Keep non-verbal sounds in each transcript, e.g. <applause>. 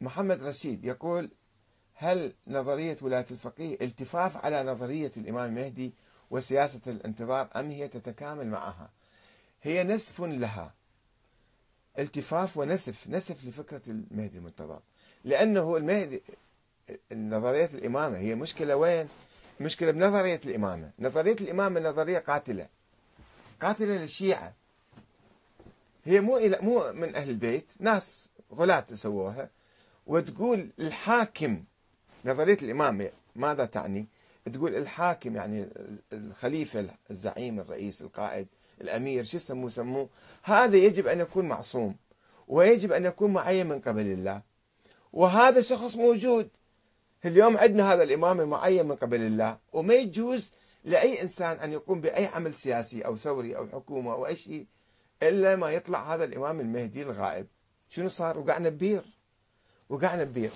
محمد رشيد يقول هل نظرية ولاية الفقيه التفاف على نظرية الإمام المهدي وسياسة الانتظار أم هي تتكامل معها؟ هي نسف لها. التفاف ونسف نسف لفكرة المهدي المنتظر. لأنه المهدي نظرية الإمامة هي مشكلة وين؟ مشكلة بنظرية الإمامة. نظرية الإمامة نظرية قاتلة. قاتلة للشيعة. هي مو مو من أهل البيت ناس غلاة سووها. وتقول الحاكم نظرية الإمامة ماذا تعني؟ تقول الحاكم يعني الخليفة الزعيم الرئيس القائد الأمير شو يسموه؟ سموه. هذا يجب أن يكون معصوم ويجب أن يكون معين من قبل الله. وهذا شخص موجود. اليوم عندنا هذا الإمام المعين من قبل الله وما يجوز لأي إنسان أن يقوم بأي عمل سياسي أو ثوري أو حكومة أو أي شيء إلا ما يطلع هذا الإمام المهدي الغائب. شنو صار؟ وقعنا ببير. وقعنا ببير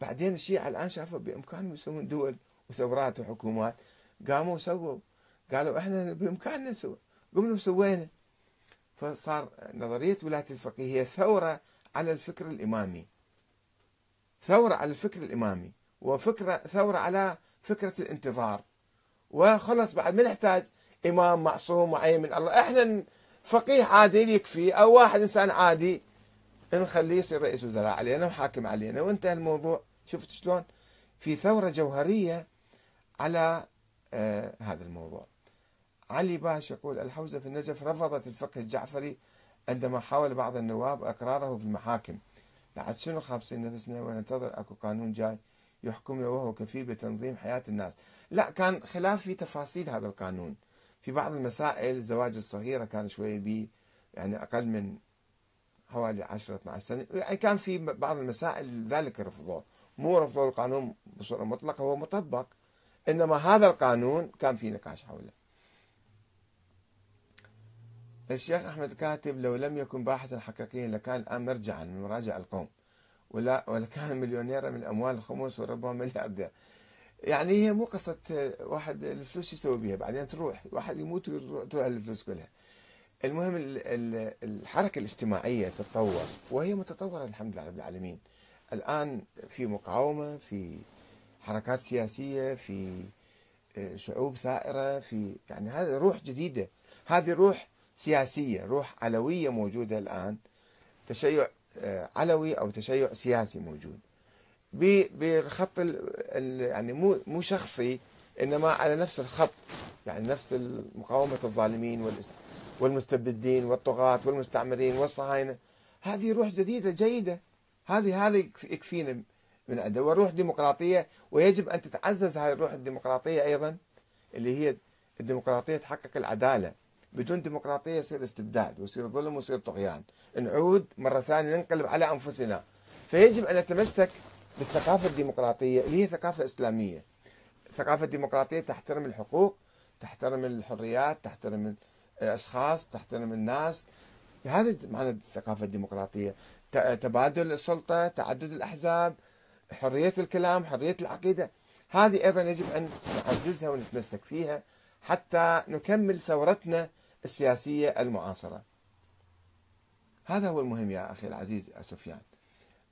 بعدين الشيعة الآن شافوا بإمكانهم يسوون دول وثورات وحكومات. قاموا وسووا. قالوا إحنا بإمكاننا نسوي. قمنا وسوينا. فصار نظرية ولاية الفقيه هي ثورة على الفكر الإمامي. ثورة على الفكر الإمامي. وفكرة ثورة على فكرة الانتظار. وخلص بعد ما نحتاج إمام معصوم معين من الله. إحنا فقيه عادل يكفي أو واحد إنسان عادي. نخليه يصير رئيس وزراء علينا وحاكم علينا. وانتهى الموضوع. شفت شلون؟ في ثورة جوهرية على آه هذا الموضوع. علي باش يقول الحوزة في النجف رفضت الفقه الجعفري عندما حاول بعض النواب أقراره في المحاكم. بعد شنو خابسين نفسنا وننتظر أكو قانون جاي يحكمنا وهو كفيل بتنظيم حياة الناس؟ لا كان خلاف في تفاصيل هذا القانون. في بعض المسائل الزواج الصغيرة كان شوي بي يعني أقل من حوالي 10 12 سنة. يعني كان في بعض المسائل ذلك رفضوه. مو رفضوا القانون بصورة مطلقة هو مطبق. إنما هذا القانون كان في نقاش حوله. الشيخ أحمد كاتب لو لم يكن باحثا حقيقيا لكان الآن مرجعا من مراجع القوم. ولا ولكان مليونيرا من أموال الخمس وربما ملياردير يعني هي مو قصة واحد الفلوس يسوي بها بعدين تروح. واحد يموت وتروح الفلوس كلها. المهم الحركة الاجتماعية تتطور وهي متطورة الحمد لله رب العالمين. الآن في مقاومة في حركات سياسية في آه، شعوب ثائرة في يعني هذه روح جديدة. هذه روح سياسية روح علوية موجودة الآن. تشيع آه، علوي أو تشيع سياسي موجود. بخط يعني مو مو شخصي إنما على نفس الخط يعني نفس مقاومه الظالمين والمستبدين والطغاة والمستعمرين والصهاينة. هذه روح جديدة جيدة. هذه هذه يكفينا من عنده وروح ديمقراطية ويجب أن تتعزز هذه الروح الديمقراطية أيضا اللي هي الديمقراطية تحقق العدالة. بدون ديمقراطية يصير استبداد ويصير ظلم ويصير طغيان. نعود مرة ثانية ننقلب على أنفسنا. فيجب أن نتمسك بالثقافة الديمقراطية اللي هي ثقافة إسلامية. الثقافة الديمقراطية تحترم الحقوق تحترم الحريات تحترم الأشخاص تحترم الناس. هذا معنى الثقافة الديمقراطية. تبادل السلطة تعدد الأحزاب حرية الكلام حرية العقيدة. هذه أيضا يجب أن نعززها ونتمسك فيها حتى نكمل ثورتنا السياسية المعاصرة. هذا هو المهم يا أخي العزيز سفيان.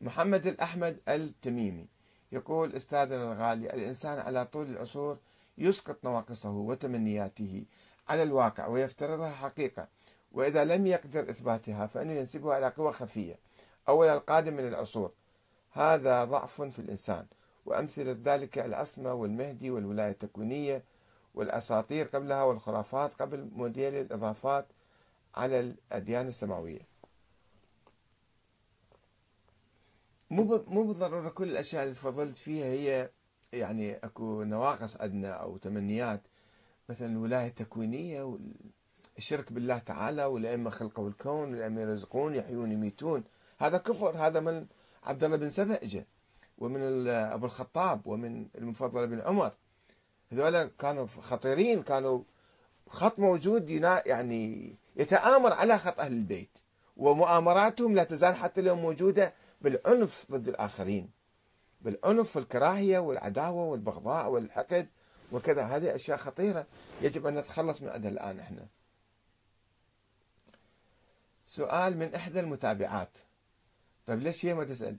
محمد الأحمد التميمي يقول أستاذنا الغالي الإنسان على طول العصور يسقط نواقصه وتمنياته. على الواقع ويفترضها حقيقة. وإذا لم يقدر إثباتها فإنه ينسبها إلى قوى خفية أو إلى القادم من العصور. هذا ضعف في الإنسان. وأمثلة ذلك العصمة والمهدي والولاية التكوينية والأساطير قبلها والخرافات قبل موديل الإضافات على الأديان السماوية. مو مو بالضرورة كل الأشياء اللي تفضلت فيها هي يعني أكو نواقص عندنا أو تمنيات. مثلا الولاية التكوينية والشرك بالله تعالى والأئمة خلقوا الكون والأئمة يرزقون يحيون يميتون. هذا كفر هذا من عبد الله بن سبأ اجى ومن أبو الخطاب ومن المفضل بن عمر. هذول كانوا خطيرين كانوا خط موجود يعني يتآمر على خط أهل البيت ومؤامراتهم لا تزال حتى اليوم موجودة بالعنف ضد الآخرين بالعنف والكراهية والعداوة والبغضاء والحقد. وكذا. هذه أشياء خطيرة يجب أن نتخلص من عندها الآن إحنا. سؤال من إحدى المتابعات. طيب ليش هي ما تسأل؟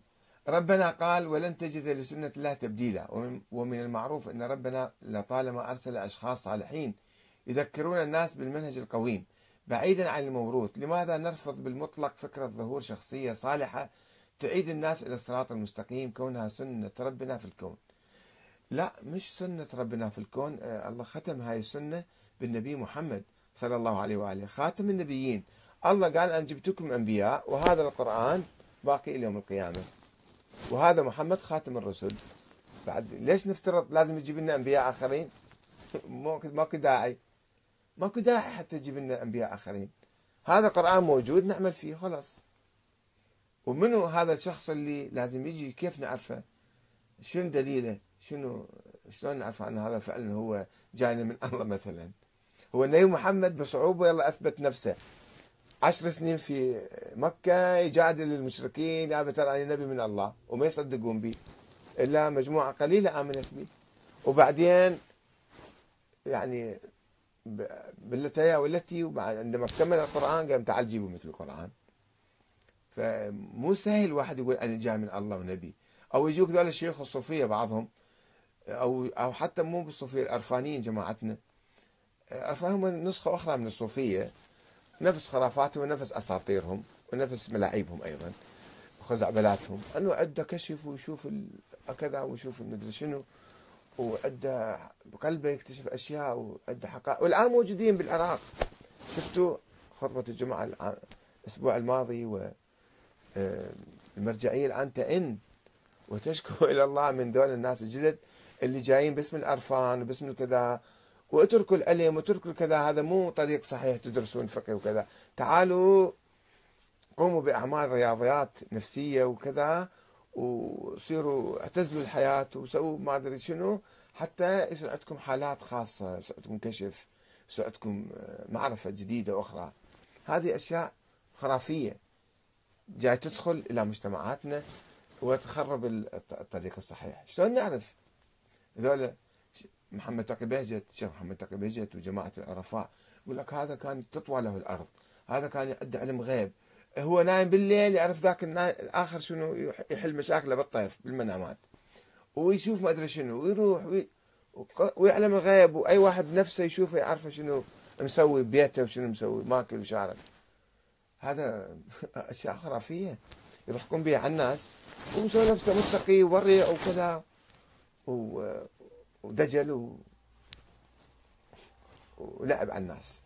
ربنا قال ولن تجد لسنة الله تبديلا. ومن المعروف أن ربنا لطالما أرسل أشخاص صالحين يذكرون الناس بالمنهج القويم. بعيدا عن الموروث لماذا نرفض بالمطلق فكرة ظهور شخصية صالحة تعيد الناس إلى الصراط المستقيم كونها سنة ربنا في الكون؟ لا مش سنة ربنا في الكون. آه، الله ختم هاي السنة بالنبي محمد صلى الله عليه وآله خاتم النبيين. الله قال أنا جبتكم أنبياء وهذا القرآن باقي إلى يوم القيامة. وهذا محمد خاتم الرسل. بعد ليش نفترض لازم يجيب لنا أنبياء آخرين؟ <laughs> ماكو داعي. ماكو داعي حتى تجيب لنا أنبياء آخرين. هذا القرآن موجود نعمل فيه خلاص. ومنو هذا الشخص اللي لازم يجي؟ كيف نعرفه؟ شنو دليله؟ شنو شلون نعرف أن هذا فعلا هو جاينا من الله مثلا؟ هو النبي محمد بصعوبة يلا أثبت نفسه. عشر سنين في مكة يجادل المشركين يا ترى أنا نبي من الله؟ وما يصدقون به إلا مجموعة قليلة آمنت به وبعدين يعني بالتي والتي وبعد عندما اكتمل القرآن قال تعال جيبوا مثل القرآن. فمو سهل واحد يقول أنا جاي من الله ونبي. أو يجوك ذول الشيوخ الصوفية بعضهم أو أو حتى مو بالصوفية الأرفانيين جماعتنا. الأرفانيين هم نسخة أخرى من الصوفية. نفس خرافاتهم ونفس أساطيرهم ونفس ملاعيبهم أيضا خزعبلاتهم. أنه عنده كشف ويشوف كذا ويشوف المدري شنو وعنده بقلبه يكتشف أشياء وعنده حقائق. والآن موجودين بالعراق. شفتوا خطبة الجمعة الأسبوع الماضي و آه، المرجعية الآن تئن وتشكو <laughs> إلى الله من دول الناس الجدد. اللي جايين باسم الأرفان وباسم الكذا واتركوا العلم واتركوا كذا هذا مو طريق صحيح تدرسون فقه وكذا. تعالوا قوموا بأعمال رياضيات نفسية وكذا وصيروا اعتزلوا الحياة وسووا ما أدري شنو حتى يصير عندكم حالات خاصة يصير عندكم كشف يصير عندكم معرفة جديدة أخرى هذه أشياء خرافية. جاي تدخل إلى مجتمعاتنا وتخرب الطريق الصحيح. شلون نعرف؟ ذولا محمد تقي بهجت الشيخ محمد تقي بهجت وجماعة العرفاء يقول لك هذا كان تطوى له الأرض هذا كان عنده علم غيب. هو نايم بالليل يعرف ذاك الآخر شنو يحل مشاكله بالطيف بالمنامات. ويشوف ما أدري شنو ويروح وي ويعلم الغيب وأي واحد نفسه يشوفه يعرفه شنو مسوي ببيته وشنو مسوي ماكل وشارب. هذا <laughs> أشياء خرافية يضحكون بها على الناس. ومسوي نفسه متقي وورع وكذا. ودجل. ولعب على الناس